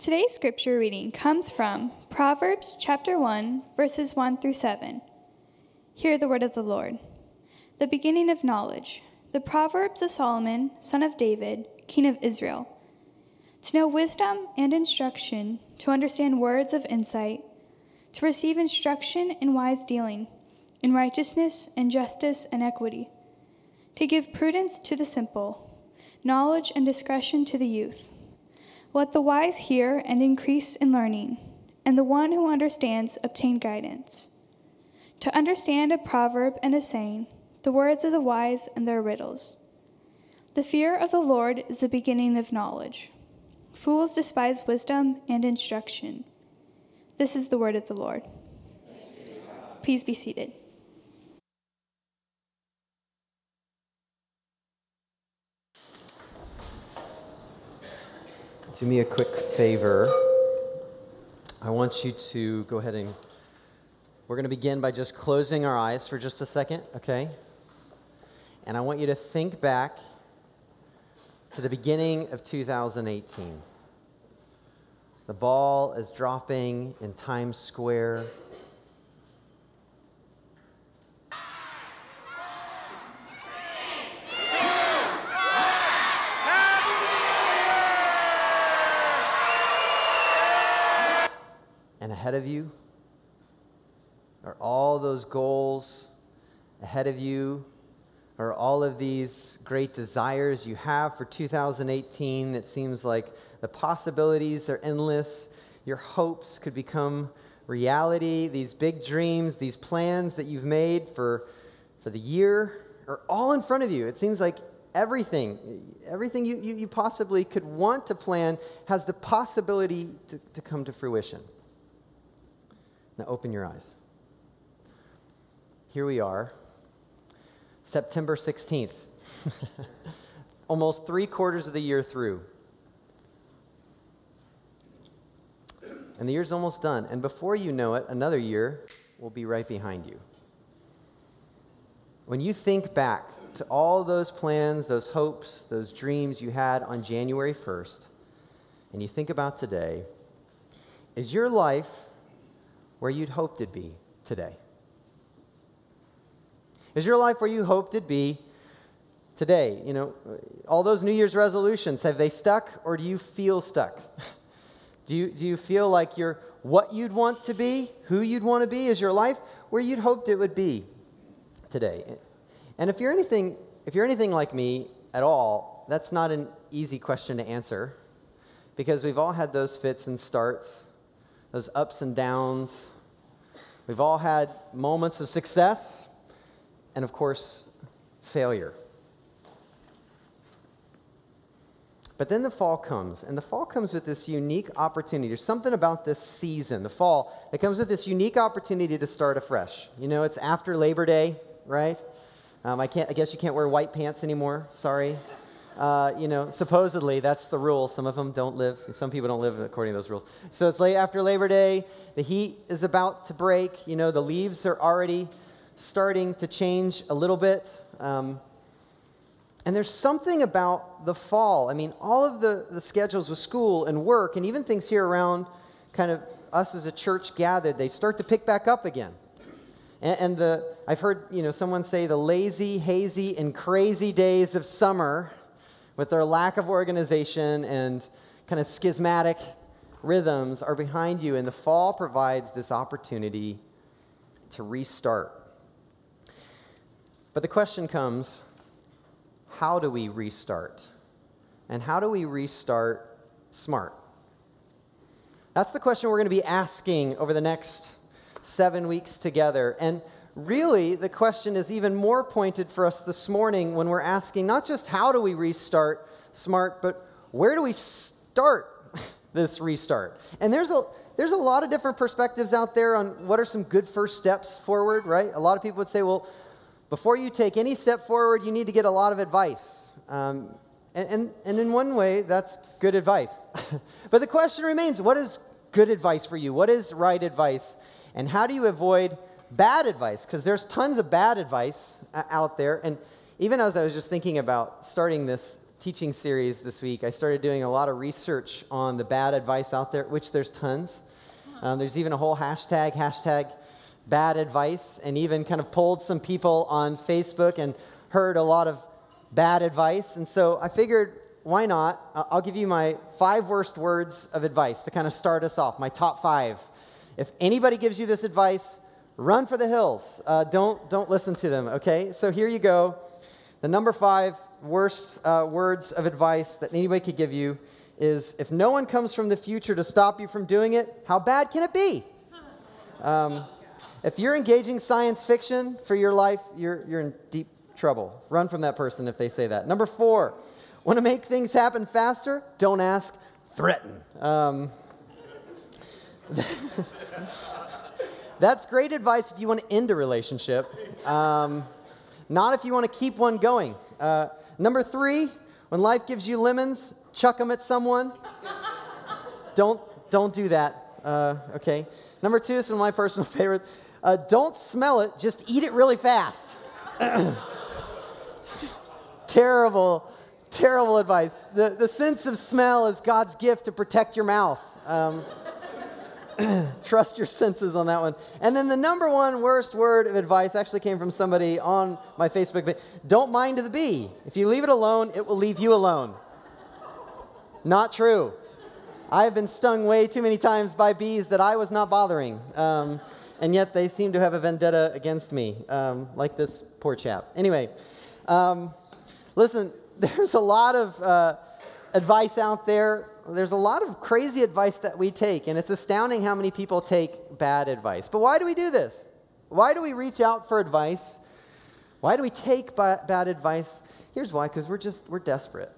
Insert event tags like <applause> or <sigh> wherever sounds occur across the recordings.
Today's scripture reading comes from Proverbs chapter 1, verses 1 through 7. Hear the word of the Lord. The beginning of knowledge. The Proverbs of Solomon, son of David, king of Israel. To know wisdom and instruction, to understand words of insight, to receive instruction in wise dealing, in righteousness and justice and equity, to give prudence to the simple, knowledge and discretion to the youth. Let the wise hear and increase in learning, and the one who understands obtain guidance. To understand a proverb and a saying, the words of the wise and their riddles. The fear of the Lord is the beginning of knowledge. Fools despise wisdom and instruction. This is the word of the Lord. Please be seated. Do me a quick favor. I want you to go ahead and we're going to begin by just closing our eyes for just a second, okay? And I want you to think back to the beginning of 2018. The ball is dropping in Times Square. And ahead of you are all those goals. Ahead of you are all of these great desires you have for 2018. It seems like the possibilities are endless. Your hopes could become reality. These big dreams, these plans that you've made for, for the year are all in front of you. It seems like everything, everything you, you, you possibly could want to plan has the possibility to, to come to fruition. Now open your eyes. Here we are, September 16th, <laughs> almost three quarters of the year through. And the year's almost done. And before you know it, another year will be right behind you. When you think back to all those plans, those hopes, those dreams you had on January 1st, and you think about today, is your life where you'd hoped it'd be today? Is your life where you hoped it'd be today? You know, all those New Year's resolutions, have they stuck or do you feel stuck? <laughs> do, you, do you feel like you're what you'd want to be, who you'd want to be? Is your life where you'd hoped it would be today? And if you're anything, if you're anything like me at all, that's not an easy question to answer because we've all had those fits and starts those ups and downs. We've all had moments of success and, of course, failure. But then the fall comes, and the fall comes with this unique opportunity. There's something about this season, the fall, that comes with this unique opportunity to start afresh. You know, it's after Labor Day, right? Um, I, can't, I guess you can't wear white pants anymore. Sorry. Uh, you know, supposedly that's the rule. Some of them don't live, some people don't live according to those rules. So it's late after Labor Day. The heat is about to break. You know, the leaves are already starting to change a little bit. Um, and there's something about the fall. I mean, all of the, the schedules with school and work, and even things here around kind of us as a church gathered, they start to pick back up again. And, and the, I've heard, you know, someone say the lazy, hazy, and crazy days of summer with their lack of organization and kind of schismatic rhythms are behind you, and the fall provides this opportunity to restart. But the question comes how do we restart? And how do we restart smart? That's the question we're going to be asking over the next seven weeks together. And really, the question is even more pointed for us this morning when we're asking not just how do we restart smart, but where do we start <laughs> this restart? And there's a there's a lot of different perspectives out there on what are some good first steps forward, right? A lot of people would say, well, before you take any step forward, you need to get a lot of advice. Um, and, and, and in one way, that's good advice. <laughs> but the question remains what is good advice for you? What is right advice? And how do you avoid bad advice because there's tons of bad advice out there. And even as I was just thinking about starting this teaching series this week, I started doing a lot of research on the bad advice out there, which there's tons. Um, there's even a whole hashtag, hashtag bad advice, and even kind of pulled some people on Facebook and heard a lot of bad advice. And so I figured, why not? I'll give you my five worst words of advice to kind of start us off, my top five. If anybody gives you this advice, run for the hills. Uh, don't, don't listen to them, okay? So here you go. The number five worst uh, words of advice that anybody could give you is if no one comes from the future to stop you from doing it, how bad can it be? Um, if you're engaging science fiction for your life, you're, you're in deep trouble. Run from that person if they say that. Number four, want to make things happen faster? Don't ask, threaten. Um, <laughs> that's great advice if you want to end a relationship, um, not if you want to keep one going. Uh, number three, when life gives you lemons, chuck them at someone. don't, don't do that, uh, okay? Number two, this is my personal <laughs> favorites. Uh, don't smell it, just eat it really fast. <coughs> terrible, terrible advice. The, the sense of smell is God's gift to protect your mouth. Um, <clears throat> trust your senses on that one. And then the number one worst word of advice actually came from somebody on my Facebook page. Don't mind the bee. If you leave it alone, it will leave you alone. Not true. I have been stung way too many times by bees that I was not bothering. Um, and yet they seem to have a vendetta against me, um, like this poor chap. Anyway, um, listen, <laughs> there's a lot of uh, advice out there. There's a lot of crazy advice that we take, and it's astounding how many people take bad advice. But why do we do this? Why do we reach out for advice? Why do we take bad advice? Here's why because we're just, we're desperate.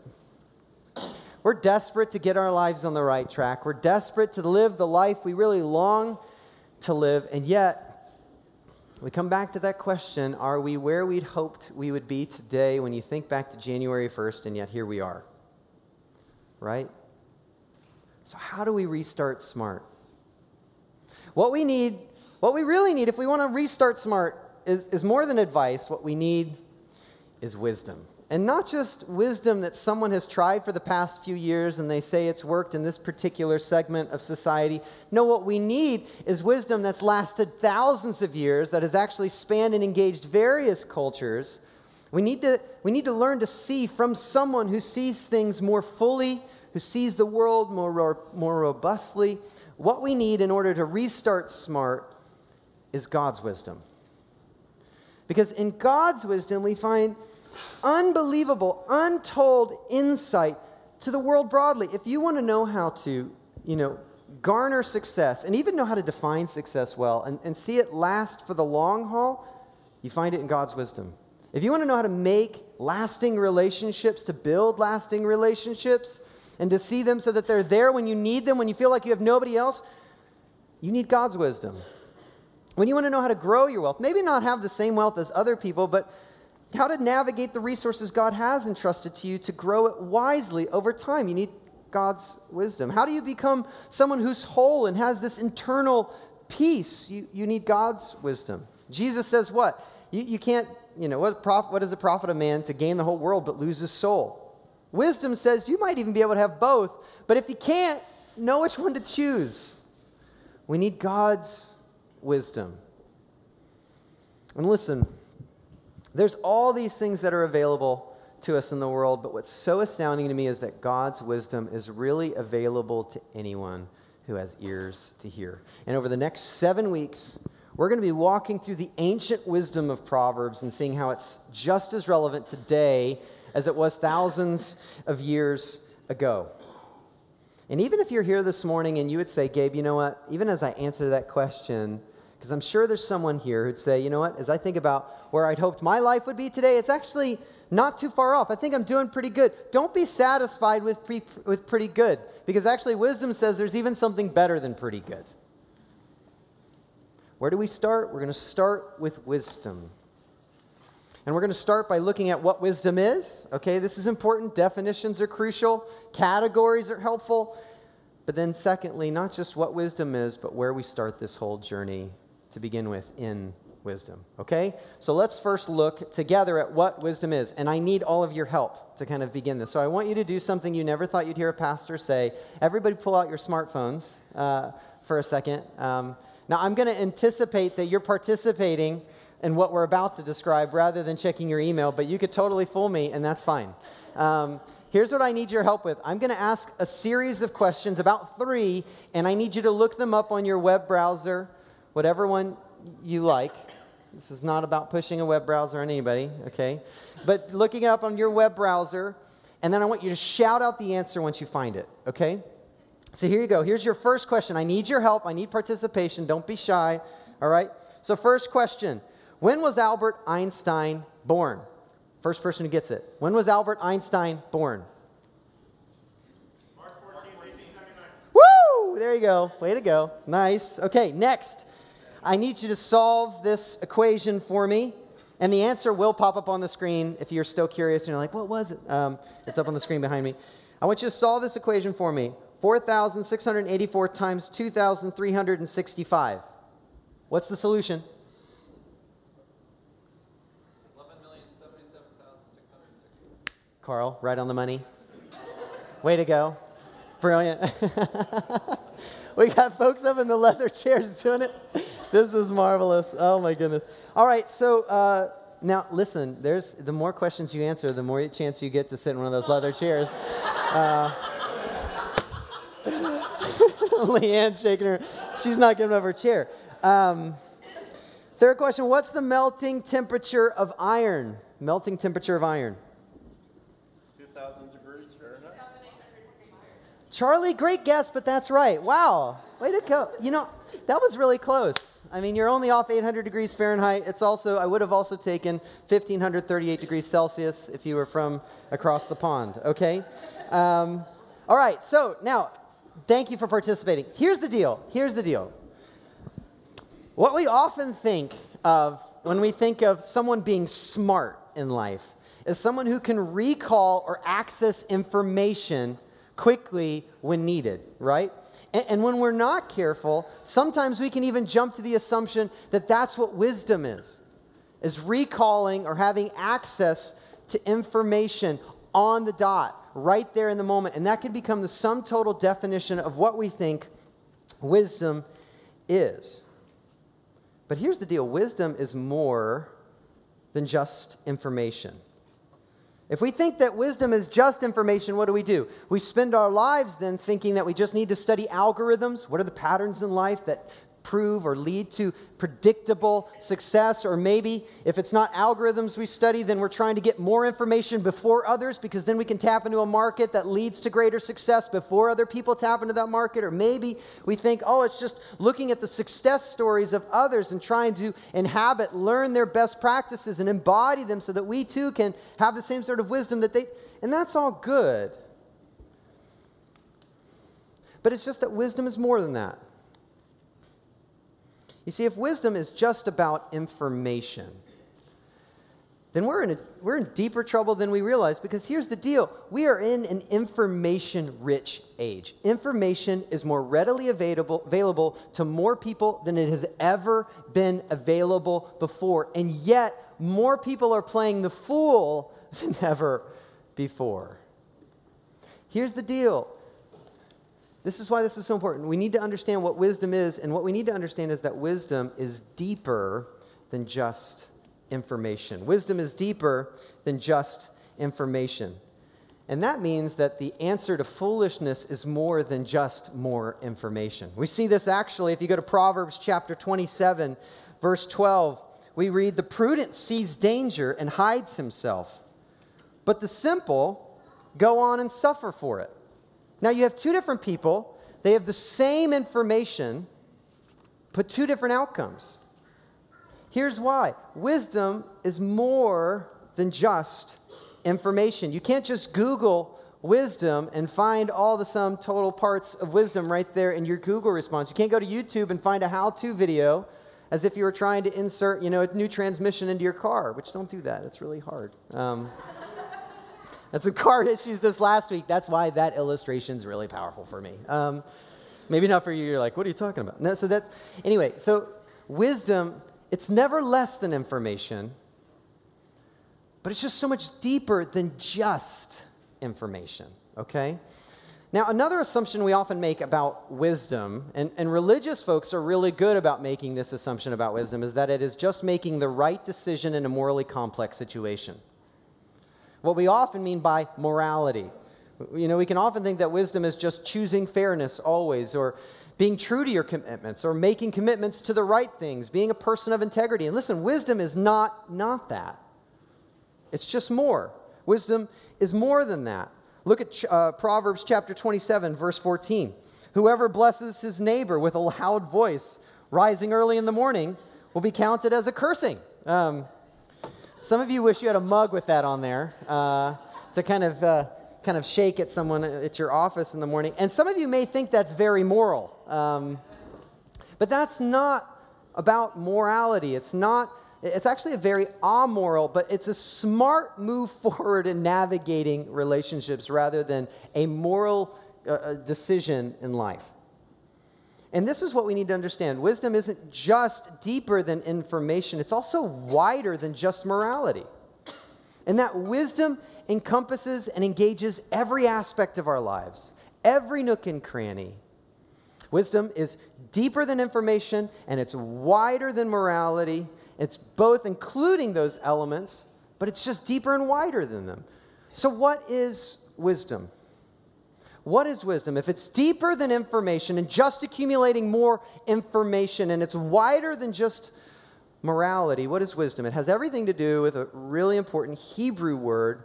We're desperate to get our lives on the right track. We're desperate to live the life we really long to live. And yet, we come back to that question are we where we'd hoped we would be today when you think back to January 1st, and yet here we are? Right? So, how do we restart smart? What we need, what we really need, if we want to restart smart, is, is more than advice. What we need is wisdom. And not just wisdom that someone has tried for the past few years and they say it's worked in this particular segment of society. No, what we need is wisdom that's lasted thousands of years, that has actually spanned and engaged various cultures. We need to, we need to learn to see from someone who sees things more fully, who sees the world more, more robustly. What we need in order to restart smart is God's wisdom. Because in God's wisdom, we find unbelievable, untold insight to the world broadly. If you want to know how to, you know, garner success and even know how to define success well and, and see it last for the long haul, you find it in God's wisdom. If you want to know how to make lasting relationships, to build lasting relationships, and to see them so that they're there when you need them, when you feel like you have nobody else, you need God's wisdom. When you want to know how to grow your wealth, maybe not have the same wealth as other people, but how to navigate the resources God has entrusted to you to grow it wisely over time. You need God's wisdom. How do you become someone who's whole and has this internal peace? You, you need God's wisdom. Jesus says what? You, you can't, you know, what, prof, what does it profit a man to gain the whole world but lose his soul? Wisdom says you might even be able to have both, but if you can't, know which one to choose. We need God's wisdom. And listen, there's all these things that are available to us in the world, but what's so astounding to me is that God's wisdom is really available to anyone who has ears to hear. And over the next seven weeks, we're going to be walking through the ancient wisdom of Proverbs and seeing how it's just as relevant today as it was thousands of years ago. And even if you're here this morning and you would say, Gabe, you know what? Even as I answer that question, because I'm sure there's someone here who'd say, you know what? As I think about where I'd hoped my life would be today, it's actually not too far off. I think I'm doing pretty good. Don't be satisfied with, pre- with pretty good, because actually, wisdom says there's even something better than pretty good. Where do we start? We're going to start with wisdom. And we're going to start by looking at what wisdom is. Okay, this is important. Definitions are crucial, categories are helpful. But then, secondly, not just what wisdom is, but where we start this whole journey to begin with in wisdom. Okay? So let's first look together at what wisdom is. And I need all of your help to kind of begin this. So I want you to do something you never thought you'd hear a pastor say. Everybody pull out your smartphones uh, for a second. Um, now I'm going to anticipate that you're participating in what we're about to describe rather than checking your email, but you could totally fool me, and that's fine. Um, here's what I need your help with I'm going to ask a series of questions, about three, and I need you to look them up on your web browser, whatever one you like. This is not about pushing a web browser on anybody, okay? But looking it up on your web browser, and then I want you to shout out the answer once you find it, okay? So here you go. Here's your first question. I need your help. I need participation. Don't be shy, all right? So, first question When was Albert Einstein born? First person who gets it. When was Albert Einstein born? March 14, 1879. Woo! There you go. Way to go. Nice. Okay, next. I need you to solve this equation for me. And the answer will pop up on the screen if you're still curious and you're like, what was it? Um, it's up on the screen behind me. I want you to solve this equation for me 4,684 times 2,365. What's the solution? Carl, right on the money. Way to go. Brilliant. <laughs> we got folks up in the leather chairs doing it. This is marvelous. Oh my goodness. All right, so uh, now listen. There's the more questions you answer, the more chance you get to sit in one of those leather chairs. Uh, <laughs> Leanne's shaking her. She's not giving up her chair. Um, third question: What's the melting temperature of iron? Melting temperature of iron. 2,000 degrees Fahrenheit. Charlie, great guess, but that's right. Wow. Way to go. You know, that was really close. I mean, you're only off 800 degrees Fahrenheit. It's also, I would have also taken 1538 degrees Celsius if you were from across the pond, okay? Um, all right, so now, thank you for participating. Here's the deal. Here's the deal. What we often think of when we think of someone being smart in life is someone who can recall or access information quickly when needed, right? And, and, when we're not careful, sometimes we can even jump to the assumption that that's what wisdom is, is recalling or having access to information on the dot, right there in the moment. And that can become the sum total definition of what we think wisdom is. But here's the deal wisdom is more than just information. If we think that wisdom is just information, what do we do? We spend our lives then thinking that we just need to study algorithms. What are the patterns in life that prove or lead to predictable success? Or maybe if it's not algorithms we study, then we're trying to get more information before others because then we can tap into a market that leads to greater success before other people tap into that market. Or maybe we think, oh, it's just looking at the success stories of others and trying to inhabit, learn their best practices and embody them so that we too can have the same sort of wisdom that they. And that's all good. But it's just that wisdom is more than that. You see, if wisdom is just about information, then we're in, a, we're in deeper trouble than we realize because here's the deal we are in an information rich age. Information is more readily available, available to more people than it has ever been available before. And yet, more people are playing the fool <laughs> than ever before. Here's the deal this is why this is so important. We need to understand what wisdom is, and what we need to understand is that wisdom is deeper than just information. Wisdom is deeper than just information. And that means that the answer to foolishness is more than just more information. We see this actually if you go to Proverbs chapter 27, verse 12. We read, The prudent sees danger and hides himself, but the simple go on and suffer for it. Now you have two different people, they have the same information, but two different outcomes. Here's why wisdom is more than just information. You can't just Google wisdom and find all the sum total parts of wisdom right there in your Google response. You can't go to YouTube and find a how to video as if you were trying to insert, you know, a new transmission into your car, which don't do that. It's really hard. Um, had some car <laughs> issues this last week. That's why that illustration is really powerful for me. Um, maybe not for you. You're like, what are you talking about? No. So that's anyway. So wisdom it's never less than information, but it's just so much deeper than just information, okay? Now, another assumption we often make about wisdom, and, and religious folks are really good about making this assumption about wisdom, is that it is just making the right decision in a morally complex situation. What we often mean by morality. You know, we can often think that wisdom is just choosing fairness always, or being true to your commitments, or making commitments to the right things, being a person of integrity. And listen, wisdom is not not that. It's just more. Wisdom is more than that. Look at uh, Proverbs chapter 27, verse 14. Whoever blesses his neighbor with a loud voice, rising early in the morning, will be counted as a cursing. Um, some of you wish you had a mug with that on there uh, to kind of, uh, kind of shake at someone at your office in the morning. And some of you may think that's very moral. Um, but that's not about morality. It's not it's actually a very amoral, but it's a smart move <laughs> forward in navigating relationships rather than a moral uh, uh, decision in life. And this is what we need to understand wisdom isn't just deeper than information, it's also wider than just morality. And that wisdom encompasses and engages every aspect of our lives, every nook and cranny. Wisdom is deeper than information and it's wider than morality it's both including those elements, but it's just deeper and wider than them. So, what is wisdom? What is wisdom? If it's deeper than information and just accumulating more information and it's wider than just morality, what is wisdom? It has everything to do with a really important Hebrew word,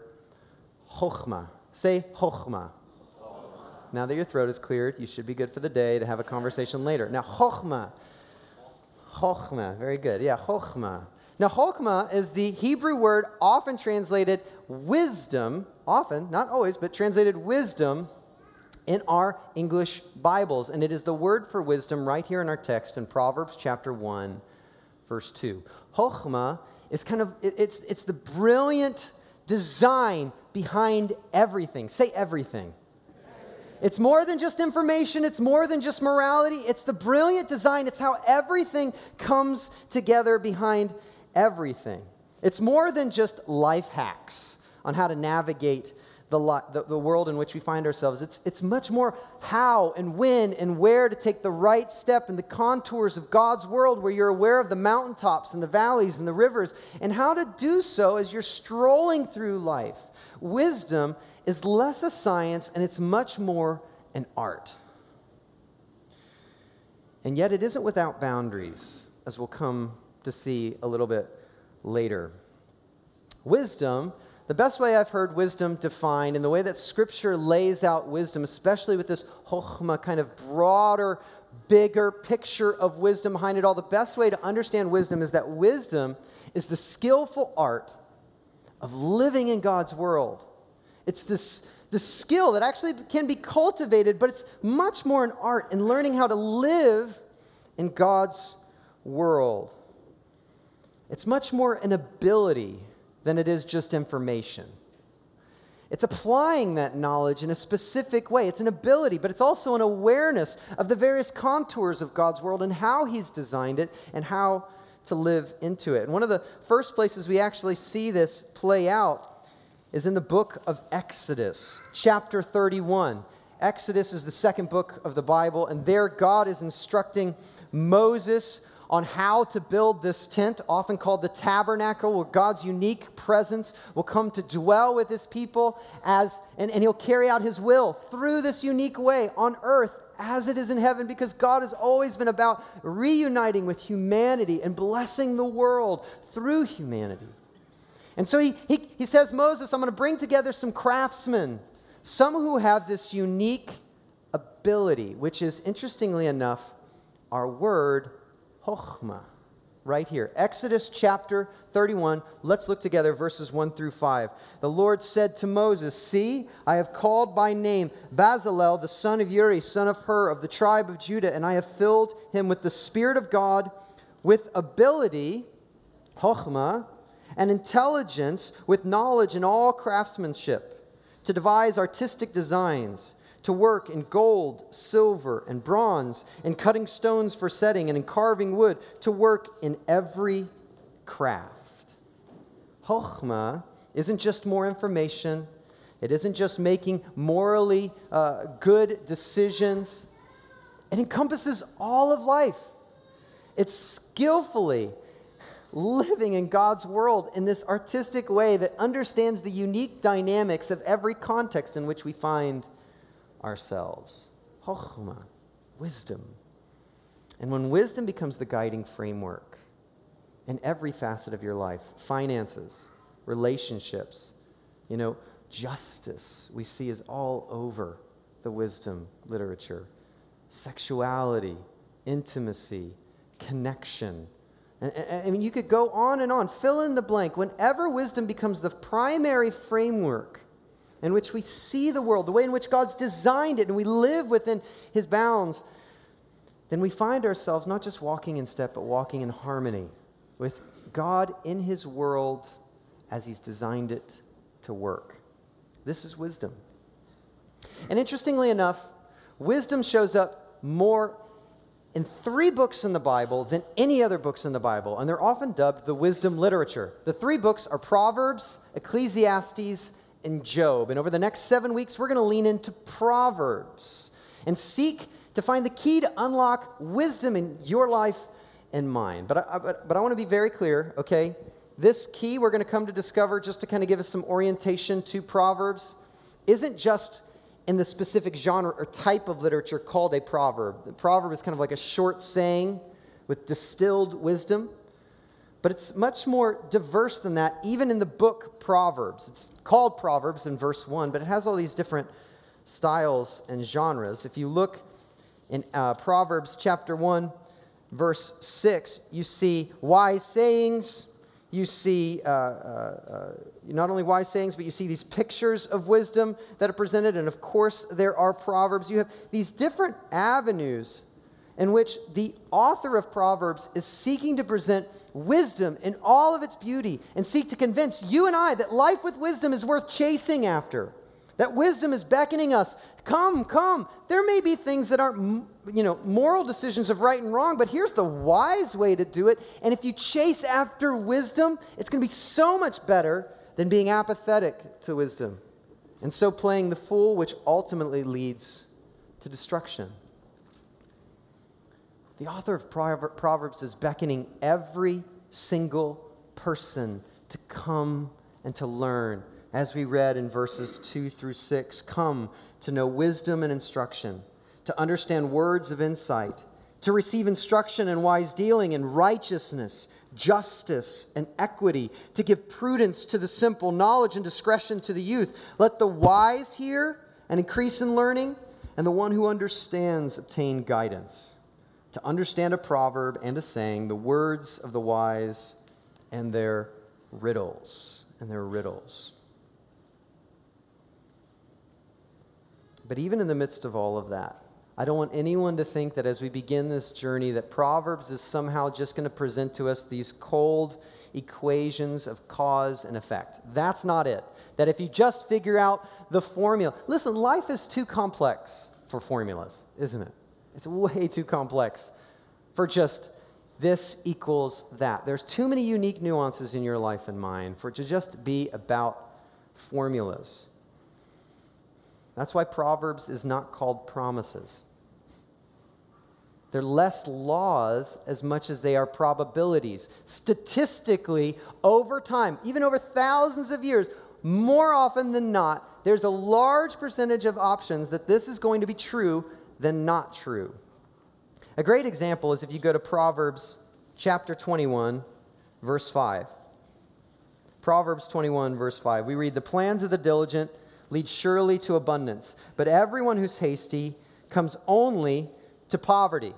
chokhmah. Say chokhmah. Now that your throat is cleared, you should be good for the day to have a conversation later. Now, chokhmah Chokhmah. Very good. Yeah, chokhmah. Now, chokhmah is the Hebrew word often translated wisdom, often, not always, but translated wisdom in our English Bibles. And it is the word for wisdom right here in our text in Proverbs chapter 1, verse 2. Chokhmah is kind of, it's, it's the brilliant design behind everything. Say everything. It's more than just information, it's more than just morality, it's the brilliant design, it's how everything comes together behind everything. It's more than just life hacks on how to navigate the, the, the, world in which we find ourselves. It's, it's much more how and when and where to take the right step in the contours of God's world, where you're aware of the mountaintops and the valleys and the rivers, and how to do so as you're strolling through life. Wisdom is less a science and it's much more an art. And yet, it isn't without boundaries, as we'll come to see a little bit later. Wisdom, the best way I've heard wisdom defined, and the way that Scripture lays out wisdom, especially with this chokhmah kind of broader, bigger picture of wisdom behind it all, the best way to understand wisdom is that wisdom is the skillful art of living in God's world it's this, this skill that actually can be cultivated, but it's much more an art in learning how to live in God's world. It's much more an ability than it is just information. It's applying that knowledge in a specific way. It's an ability, but it's also an awareness of the various contours of God's world and how He's designed it and how to live into it. And one of the first places we actually see this play out is in the book of Exodus, chapter 31. Exodus is the second book of the Bible, and there God is instructing Moses on how to build this tent, often called the tabernacle, where God's unique presence will come to dwell with his people as and, and he'll carry out his will through this unique way on earth as it is in heaven, because God has always been about reuniting with humanity and blessing the world through humanity. And so he, he, he says, Moses, I'm going to bring together some craftsmen, some who have this unique ability, which is, interestingly enough, our word, chokhmah, right here. Exodus chapter 31. Let's look together, verses 1 through 5. The Lord said to Moses, See, I have called by name Bezalel, the son of Uri, son of Hur, of the tribe of Judah, and I have filled him with the Spirit of God, with ability, chokhmah, and intelligence with knowledge in all craftsmanship, to devise artistic designs to work in gold, silver, and bronze, in cutting stones for setting, and in carving wood, to work in every craft. Chokhmah isn't just more information, it isn't just making morally uh, good decisions, it encompasses all of life. It's skillfully living in God's world in this artistic way that understands the unique dynamics of every context in which we find ourselves. Chokhmah, wisdom. And when wisdom becomes the guiding framework in every facet of your life finances, relationships, you know, justice, we see is all over the wisdom literature, sexuality, intimacy, connection. And, and, I mean, you could go on and on, fill in the blank. Whenever wisdom becomes the primary framework in which we see the world, the way in which God's designed it, and we live within His bounds, then we find ourselves not just walking in step, but walking in harmony with God in His world as He's designed it to work. This is wisdom. And interestingly enough, wisdom shows up more in three books in the Bible than any other books in the Bible, and they're often dubbed the wisdom literature. The three books are Proverbs, Ecclesiastes, and Job. And over the next seven weeks, we're going to lean into Proverbs and seek to find the key to unlock wisdom in your life and mine. But I, but, but I want to be very clear, okay? This key we're going to come to discover, just to kind of give us some orientation to Proverbs, isn't just in the specific genre or type of literature called a proverb. The proverb is kind of like a short saying with distilled wisdom. But it's much more diverse than that, even in the book Proverbs. It's called Proverbs in verse 1, but it has all these different styles and genres. If you look in uh, Proverbs chapter 1, verse 6, you see wise sayings, you see uh, uh, uh, not only wise sayings, but you see these pictures of wisdom that are presented. And of course, there are proverbs. You have these different avenues in which the author of Proverbs is seeking to present wisdom in all of its beauty and seek to convince you and I that life with wisdom is worth chasing after. That wisdom is beckoning us, come, come. There may be things that aren't, you know, moral decisions of right and wrong, but here's the wise way to do it. And if you chase after wisdom, it's going to be so much better than being apathetic to wisdom. And so playing the fool, which ultimately leads to destruction. The author of Proverbs is beckoning every single person to come and to learn. As we read in verses 2 through 6, come to know wisdom and instruction, to understand words of insight, to receive instruction in wise dealing and righteousness, justice and equity, to give prudence to the simple, knowledge and discretion to the youth. Let the wise hear and increase in learning, and the one who understands obtain guidance to understand a proverb and a saying, the words of the wise and their riddles. And their riddles. But even in the midst of all of that, I don't want anyone to think that as we begin this journey that Proverbs is somehow just going to present to us these cold equations of cause and effect. That's not it. That if you just figure out the formula, listen, life is too complex for formulas, isn't it? It's way too complex for just this equals that. There's too many unique nuances in your life and mine for it to just be about formulas. That's why Proverbs is not called promises. They're less laws as much as they are probabilities. Statistically, over time, even over thousands of years, more often than not, there's a large percentage of options that this is going to be true than not true. A great example is if you go to Proverbs chapter 21, verse 5. Proverbs 21, verse 5. We read, The plans of the diligent lead surely to abundance, but everyone who's hasty comes only to poverty.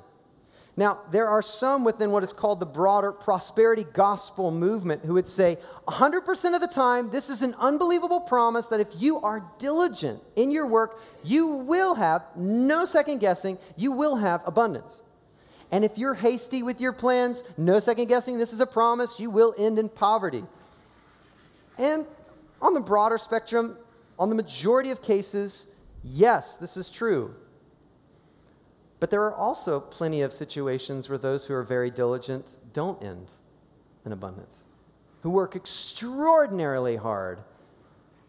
Now, there are some within what is called the broader prosperity gospel movement who would say 100% of the time, this is an unbelievable promise that if you are diligent in your work, you will have, no second guessing, you will have abundance. And if you're hasty with your plans, no second guessing, this is a promise, you will end in poverty. And on the broader spectrum, on the majority of cases, Yes, this is true. But there are also plenty of situations where those who are very diligent don't end in abundance, who work extraordinarily hard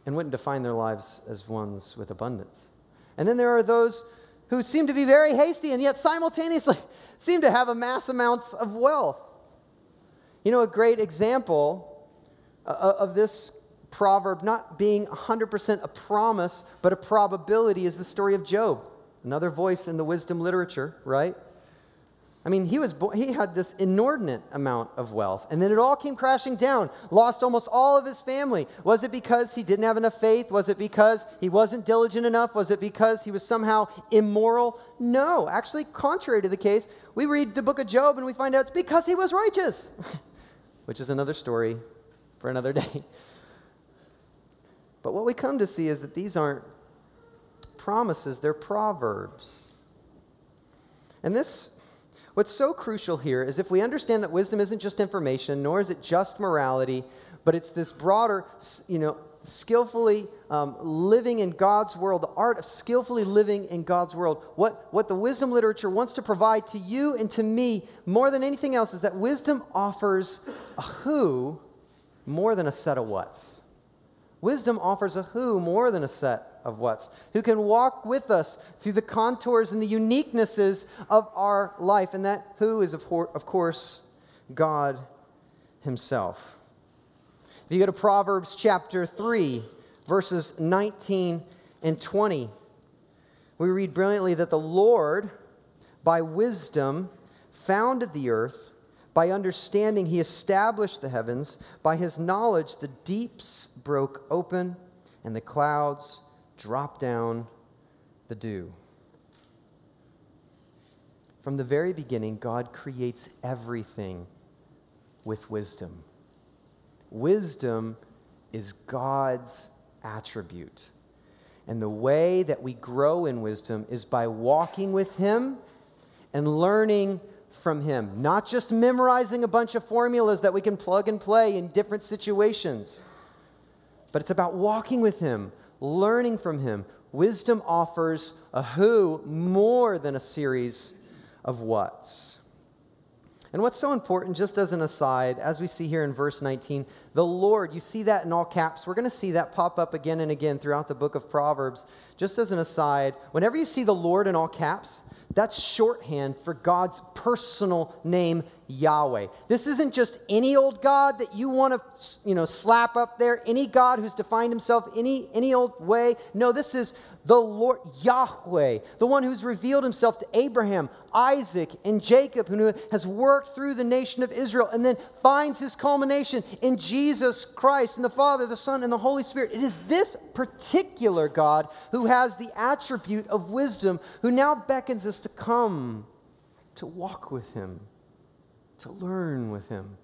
and wouldn't define their lives as ones with abundance. And then there are those who seem to be very hasty and yet simultaneously <laughs> seem to have a mass amounts of wealth. You know, a great example uh, uh, of this proverb not being 100% a promise, but a probability is the story of Job. Another voice in the wisdom literature, right? I mean, he, was, he had this inordinate amount of wealth, and then it all came crashing down. Lost almost all of his family. Was it because he didn't have enough faith? Was it because he wasn't diligent enough? Was it because he was somehow immoral? No. Actually, contrary to the case, we read the book of Job and we find out it's because he was righteous, <laughs> which is another story for another <laughs> day. But what we come to see is that these aren't promises, they're proverbs. And this What's so crucial here is if we understand that wisdom isn't just information, nor is it just morality, but it's this broader, you know, skillfully um, living in God's world, the art of skillfully living in God's world. What, what the wisdom literature wants to provide to you and to me more than anything else is that wisdom offers a who more than a set of what's. Wisdom offers a who more than a set of what's, who can walk with us through the contours and the uniquenesses of our life. And that who is, of, of course, God Himself. If you go to Proverbs chapter 3, verses 19 and 20, we read brilliantly that the Lord, by wisdom, founded the earth. By understanding, he established the heavens. By his knowledge, the deeps broke open, and the clouds drop down the dew. From the very beginning, God creates everything with wisdom. Wisdom is God's attribute. And the way that we grow in wisdom is by walking with Him and learning from Him, not just memorizing a bunch of formulas that we can plug and play in different situations, but it's about walking with Him, learning from him. Wisdom offers a who more than a series of whats. And what's so important, just as an aside, as we see here in verse 19, the Lord, you see that in all caps. We're going to see that pop up again and again throughout the book of Proverbs. Just as an aside, whenever you see the Lord in all caps, that's shorthand for God's personal name, Yahweh. This isn't just any old God that you want to, you know, slap up there, any God who's defined himself any, any old way. No, this is the Lord Yahweh, the one who's revealed himself to Abraham, Isaac, and Jacob, who has worked through the nation of Israel and then finds his culmination in Jesus Christ and the Father, the Son, and the Holy Spirit. It is this particular God who has the attribute of wisdom, who now beckons us to come to walk with him to learn with Him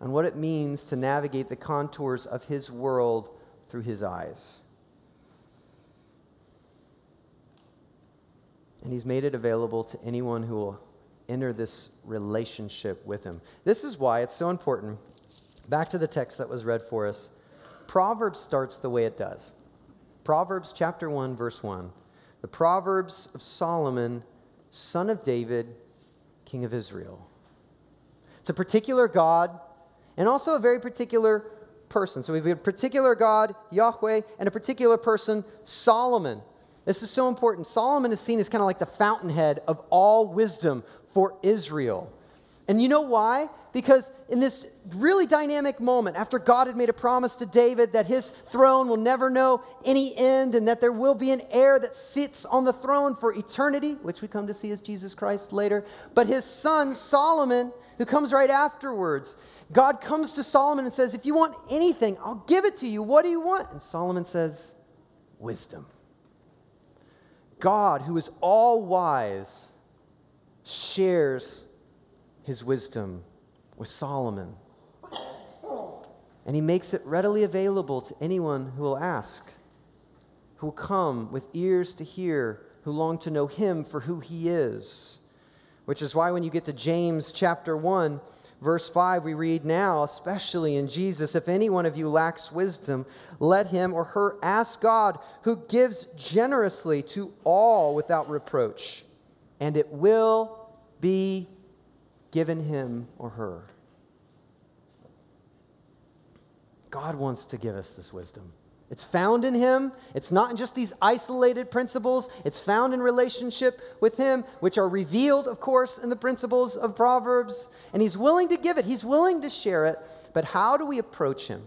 and what it means to navigate the contours of His world through His eyes. And He's made it available to anyone who will enter this relationship with Him. This is why it's so important. Back to the text that was read for us. Proverbs starts the way it does. Proverbs chapter 1, verse 1. The Proverbs of Solomon, son of David, king of Israel. It's a particular God and also a very particular person. So we've got a particular God, Yahweh, and a particular person, Solomon. This is so important. Solomon is seen as kind of like the fountainhead of all wisdom for Israel. And you know why? Because in this really dynamic moment, after God had made a promise to David that his throne will never know any end and that there will be an heir that sits on the throne for eternity, which we come to see as Jesus Christ later, but his son, Solomon, who comes right afterwards. God comes to Solomon and says, If you want anything, I'll give it to you. What do you want? And Solomon says, Wisdom. God, who is all wise, shares his wisdom with Solomon. And he makes it readily available to anyone who will ask, who will come with ears to hear, who long to know him for who he is which is why when you get to James chapter 1, Verse 5, we read now, especially in Jesus, if any one of you lacks wisdom, let him or her ask God, who gives generously to all without reproach, and it will be given him or her. God wants to give us this wisdom. It's found in Him. It's not in just these isolated principles. It's found in relationship with Him, which are revealed, of course, in the principles of Proverbs. And He's willing to give it, He's willing to share it. But how do we approach Him?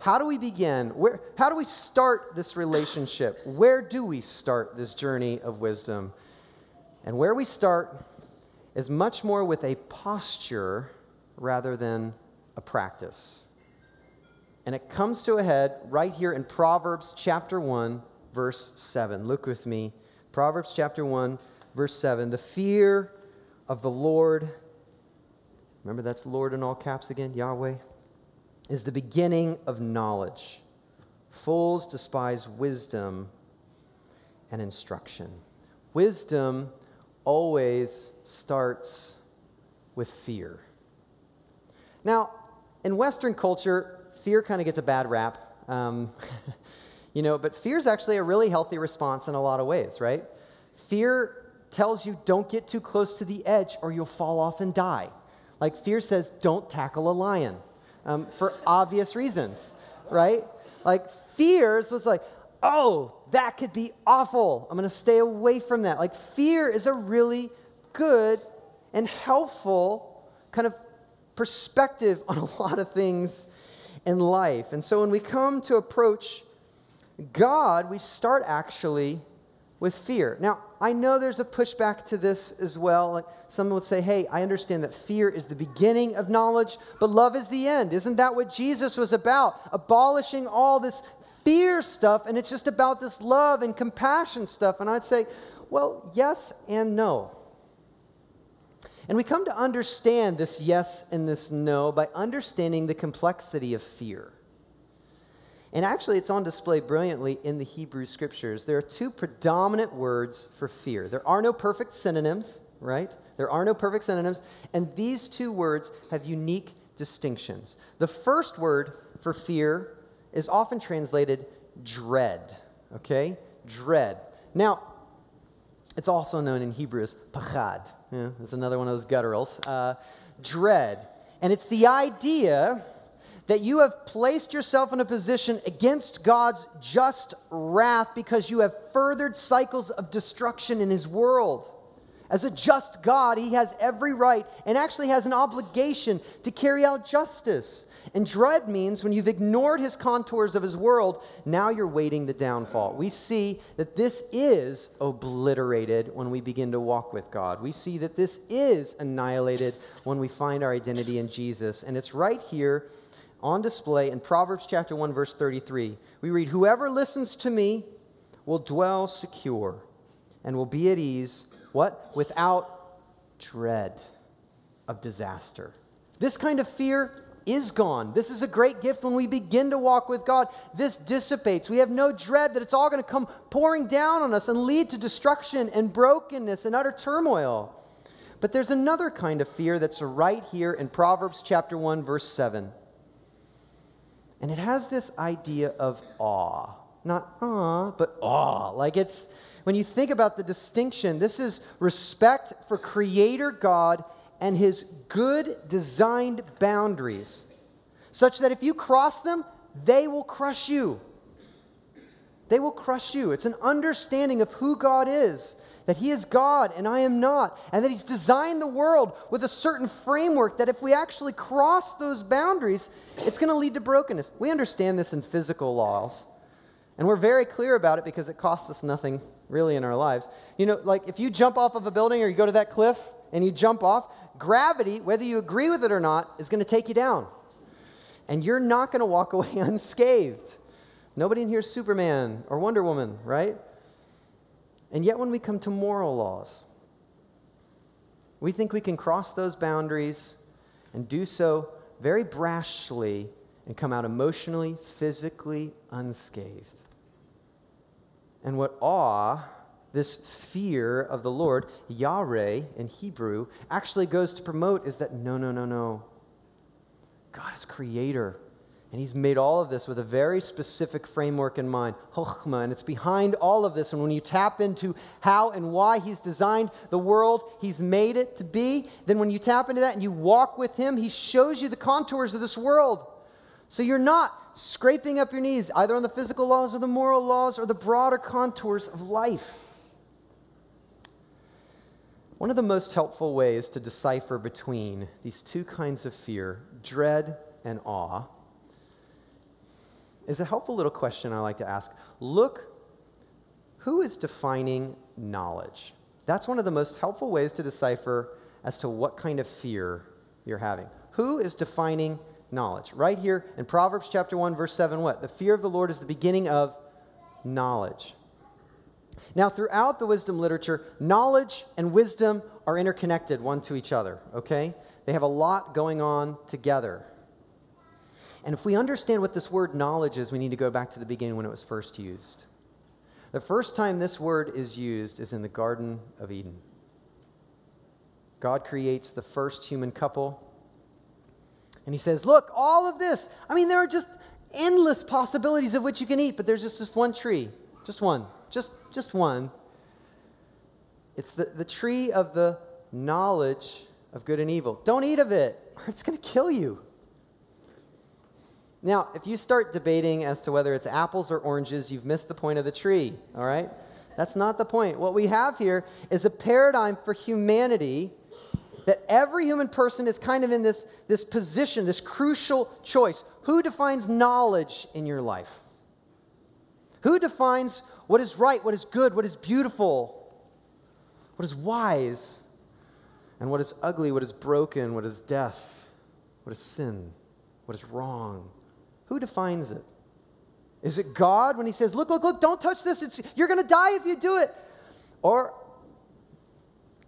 How do we begin? Where, how do we start this relationship? Where do we start this journey of wisdom? And where we start is much more with a posture rather than a practice. And it comes to a head right here in Proverbs chapter 1, verse 7. Look with me. Proverbs chapter 1, verse 7. The fear of the Lord, remember that's Lord in all caps again, Yahweh, is the beginning of knowledge. Fools despise wisdom and instruction. Wisdom always starts with fear. Now, in Western culture, fear kind of gets a bad rap. Um, <laughs> you know, but fear is actually a really healthy response in a lot of ways, right? Fear tells you don't get too close to the edge or you'll fall off and die. Like fear says, don't tackle a lion um, for obvious reasons, right? Like fears was like, oh, that could be awful. I'm going to stay away from that. Like fear is a really good and helpful kind of perspective on a <laughs> lot of things in life. And so when we come to approach God, we start actually with fear. Now, I know there's a pushback to this as well. Someone would say, hey, I understand that fear is the beginning of knowledge, but love is the end. Isn't that what Jesus was about? Abolishing all this fear stuff, and it's just about this love and compassion stuff. And I'd say, well, yes and no. And we come to understand this yes and this no by understanding the complexity of fear. And actually, it's on display brilliantly in the Hebrew scriptures. There are two predominant words for fear. There are no perfect synonyms, right? There are no perfect synonyms. And these two words have unique distinctions. The first word for fear is often translated dread, okay? Dread. Now, it's also known in Hebrew as pachad. Yeah, another one of those gutturals. Uh, dread. And it's the idea that you have placed yourself in a position against God's just wrath because you have furthered cycles of destruction in His world. As a just God, He has every right and actually has an obligation to carry out justice. And dread means when you've ignored his contours of his world, now you're waiting the downfall. We see that this is obliterated when we begin to walk with God. We see that this is annihilated when we find our identity in Jesus. And it's right here on display in Proverbs chapter 1 verse 33. We read, "Whoever listens to me will dwell secure and will be at ease, what? Without dread of disaster." This kind of fear is gone. This is a great gift when we begin to walk with God. This dissipates. We have no dread that it's all going to come pouring down on us and lead to destruction and brokenness and utter turmoil. But there's another kind of fear that's right here in Proverbs chapter 1 verse 7. And it has this idea of awe. Not awe, but awe. Like it's when you think about the distinction, this is respect for creator God and his good designed boundaries, such that if you cross them, they will crush you. They will crush you. It's an understanding of who God is, that he is God and I am not, and that he's designed the world with a certain framework that if we actually cross those boundaries, it's going to lead to brokenness. We understand this in physical laws, and we're very clear about it because it costs us nothing really in our lives. You know, like if you jump off of a building or you go to that cliff and you jump off, gravity, whether you agree with it or not, is going to take you down. And you're not going to walk <laughs> away unscathed. Nobody in here is Superman or Wonder Woman, right? And yet, when we come to moral laws, we think we can cross those boundaries and do so very brashly and come out emotionally, physically unscathed. And what awe this fear of the Lord, Yahweh in Hebrew, actually goes to promote is that no, no, no, no. God is creator. And he's made all of this with a very specific framework in mind, Chokhmah, and it's behind all of this. And when you tap into how and why he's designed the world, he's made it to be, then when you tap into that and you walk with him, he shows you the contours of this world. So you're not scraping up your knees either on the physical laws or the moral laws or the broader contours of life. One of the most helpful ways to decipher between these two kinds of fear, dread and awe, is a helpful little question I like to ask. Look, who is defining knowledge? That's one of the most helpful ways to decipher as to what kind of fear you're having. Who is defining knowledge? Right here in Proverbs chapter 1 verse 7 what? The fear of the Lord is the beginning of knowledge. Now, throughout the wisdom literature, knowledge and wisdom are interconnected one to each other, okay? They have a lot going on together. And if we understand what this word knowledge is, we need to go back to the beginning when it was first used. The first time this word is used is in the Garden of Eden. God creates the first human couple. And he says, Look, all of this, I mean, there are just endless possibilities of which you can eat, but there's just, just one tree. Just one. Just, just one. It's the, the tree of the knowledge of good and evil. Don't eat of it, or it's going to kill you. Now, if you start debating as to whether it's apples or oranges, you've missed the point of the tree, all right? That's not the point. What we have here is a paradigm for humanity that every human person is kind of in this, this position, this crucial choice. Who defines knowledge in your life? Who defines what is right, what is good, what is beautiful, what is wise, and what is ugly, what is broken, what is death, what is sin, what is wrong? Who defines it? Is it God when He says, Look, look, look, don't touch this, it's, you're going to die if you do it? Or,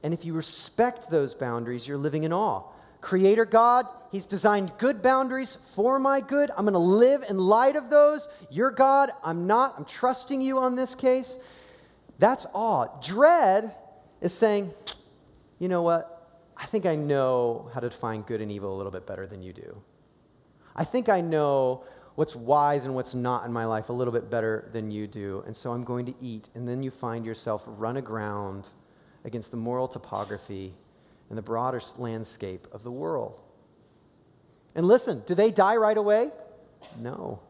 and if you respect those boundaries, you're living in awe. Creator God, He's designed good boundaries for my good. I'm going to live in light of those. You're God, I'm not. I'm trusting you on this case. That's awe. Dread is saying, you know what? I think I know how to define good and evil a little bit better than you do. I think I know what's wise and what's not in my life a little bit better than you do, and so I'm going to eat. And then you find yourself run aground against the moral topography and the broader landscape of the world. And listen, do they die right away? No.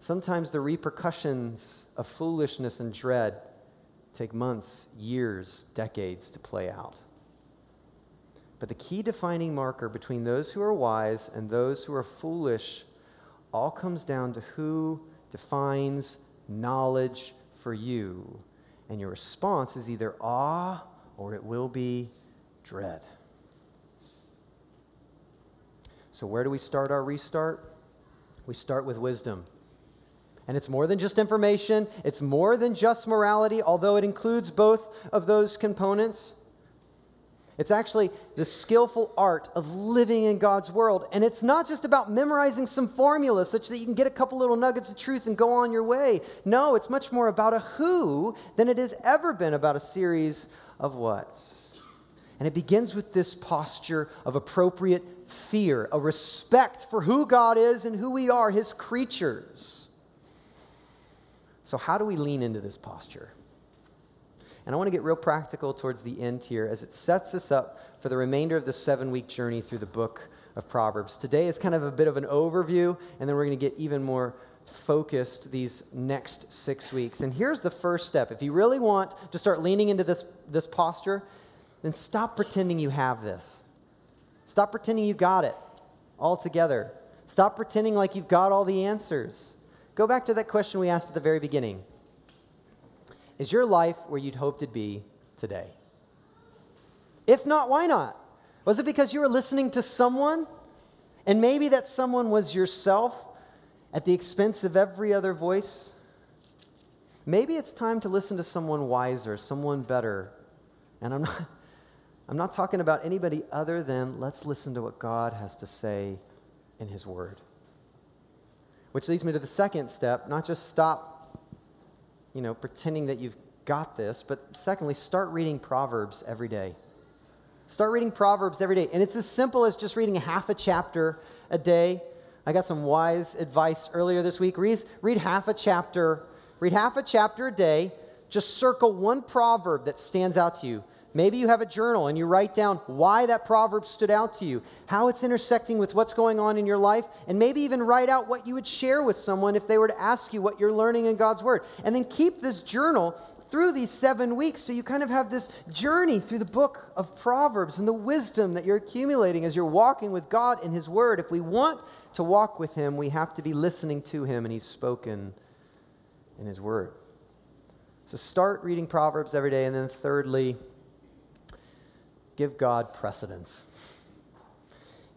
Sometimes the repercussions of foolishness and dread take months, years, decades to play out. But the key defining marker between those who are wise and those who are foolish all comes down to who defines knowledge for you. And your response is either awe or it will be dread. So, where do we start our restart? We start with wisdom. And it's more than just information, it's more than just morality, although it includes both of those components. It's actually the skillful art of living in God's world. And it's not just about memorizing some formula such that you can get a couple little nuggets of truth and go on your way. No, it's much more about a who than it has ever been about a series of whats. And it begins with this posture of appropriate fear, a respect for who God is and who we are, his creatures. So, how do we lean into this posture? And I want to get real practical towards the end here as it sets us up for the remainder of the seven week journey through the book of Proverbs. Today is kind of a bit of an overview, and then we're going to get even more focused these next six weeks. And here's the first step. If you really want to start leaning into this, this posture, then stop pretending you have this. Stop pretending you got it all together. Stop pretending like you've got all the answers. Go back to that question we asked at the very beginning is your life where you'd hoped it'd be today? If not, why not? Was it because you were listening to someone? And maybe that someone was yourself at the expense of every other voice? Maybe it's time to listen to someone wiser, someone better. And I'm not, I'm not talking about anybody other than let's listen to what God has to say in His Word. Which leads me to the second step not just stop you know, pretending that you've got this. But secondly, start reading Proverbs every day. Start reading Proverbs every day. And it's as simple as just reading half a chapter a day. I got some wise advice earlier this week. Read, read half a chapter, read half a chapter a day. Just circle one proverb that stands out to you. Maybe you have a journal and you write down why that proverb stood out to you, how it's intersecting with what's going on in your life, and maybe even write out what you would share with someone if they were to ask you what you're learning in God's Word. And then keep this journal through these seven weeks so you kind of have this journey through the book of Proverbs and the wisdom that you're accumulating as you're walking with God in His Word. If we want to walk with Him, we have to be listening to Him, and He's spoken in His Word. So start reading Proverbs every day, and then thirdly, give God precedence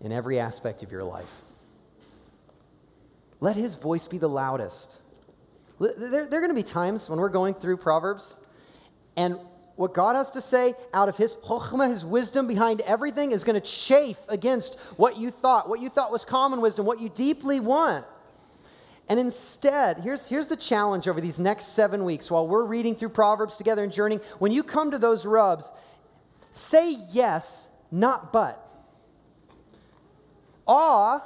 in every aspect of your life. Let his voice be the loudest. There, there are going to be times when we're going through Proverbs, and what God has to say out of his chokhmah, his wisdom behind everything, is going to chafe against what you thought, what you thought was common wisdom, what you deeply want. And instead, here's, here's the challenge over these next seven weeks while we're reading through Proverbs together and journeying. When you come to those rubs, Say yes, not but. Awe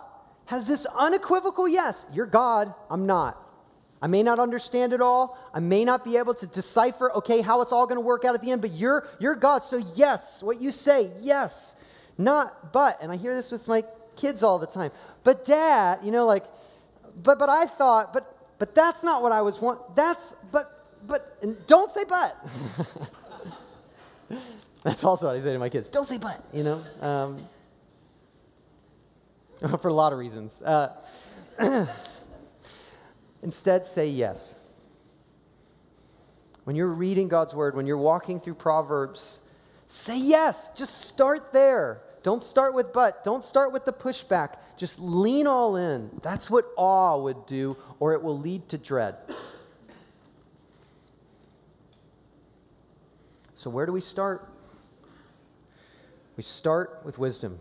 has this unequivocal yes. You're God, I'm not. I may not understand it all. I may not be able to decipher, okay, how it's all going to work out at the end, but you're, you're God. So, yes, what you say, yes, not but. And I hear this with my kids all the time. But, dad, you know, like, but, but I thought, but, but that's not what I was want. That's, but, but, and don't say but. <laughs> That's also what I say to my kids. Don't say but, you know, um, <laughs> for a lot of reasons. Uh, <clears throat> instead, say yes. When you're reading God's word, when you're walking through Proverbs, say yes. Just start there. Don't start with but. Don't start with the pushback. Just lean all in. That's what awe would do, or it will lead to dread. So, where do we start? We start with wisdom.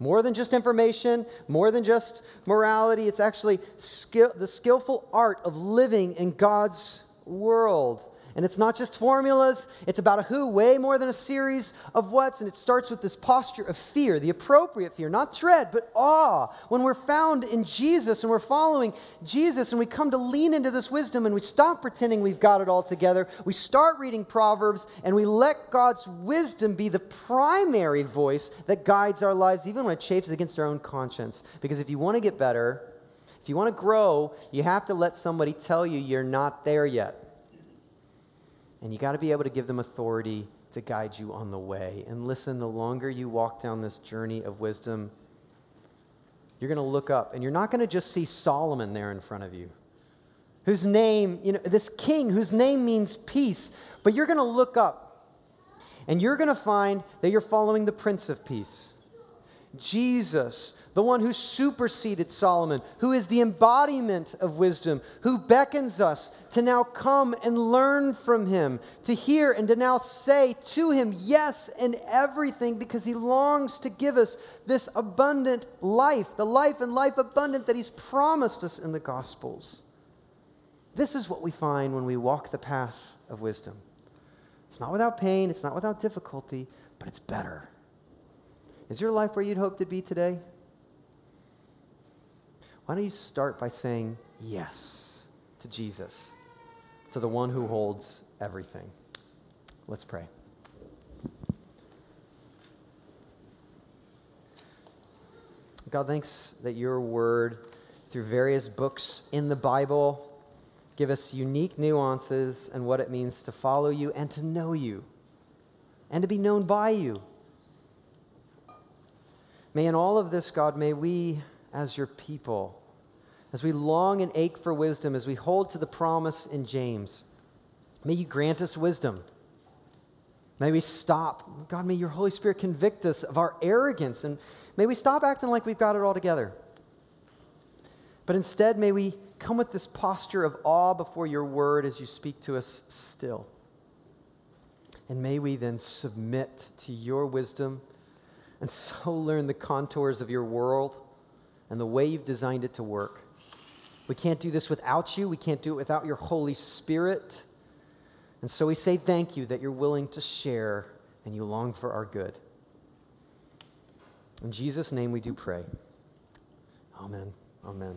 More than just information, more than just morality, it's actually skill, the skillful art of living in God's world. And it's not just formulas, it's about a who, way more than a series of what's. And it starts with this posture of fear, the appropriate fear, not dread, but awe. When we're found in Jesus and we're following Jesus and we come to lean into this wisdom and we stop pretending we've got it all together, we start reading Proverbs and we let God's wisdom be the primary voice that guides our lives, even when it chafes against our own conscience. Because if you want to get better, if you want to grow, you have to let somebody tell you you're not there yet. And you got to be able to give them authority to guide you on the way. And listen, the longer you walk down this journey of wisdom, you're going to look up and you're not going to just see Solomon there in front of you, whose name, you know, this king whose name means peace, but you're going to look up and you're going to find that you're following the Prince of Peace. Jesus, the one who superseded Solomon, who is the embodiment of wisdom, who beckons us to now come and learn from him, to hear and to now say to him yes in everything because he longs to give us this abundant life, the life and life abundant that he's promised us in the Gospels. This is what we find when we walk the path of wisdom. It's not without pain, it's not without difficulty, but it's better. Is your life where you'd hope to be today? Why don't you start by saying yes to Jesus, to the one who holds everything? Let's pray. God, thanks that your word, through various books in the Bible, give us unique nuances and what it means to follow you and to know you and to be known by you. May in all of this, God, may we as your people, as we long and ache for wisdom, as we hold to the promise in James, may you grant us wisdom. May we stop. God, may your Holy Spirit convict us of our arrogance and may we stop acting like we've got it all together. But instead, may we come with this posture of awe before your word as you speak to us still. And may we then submit to your wisdom and so learn the contours of your world and the way you've designed it to work. We can't do this without you. We can't do it without your Holy Spirit. And so we say thank you that you're willing to share and you long for our good. In Jesus' name we do pray. Amen. Amen.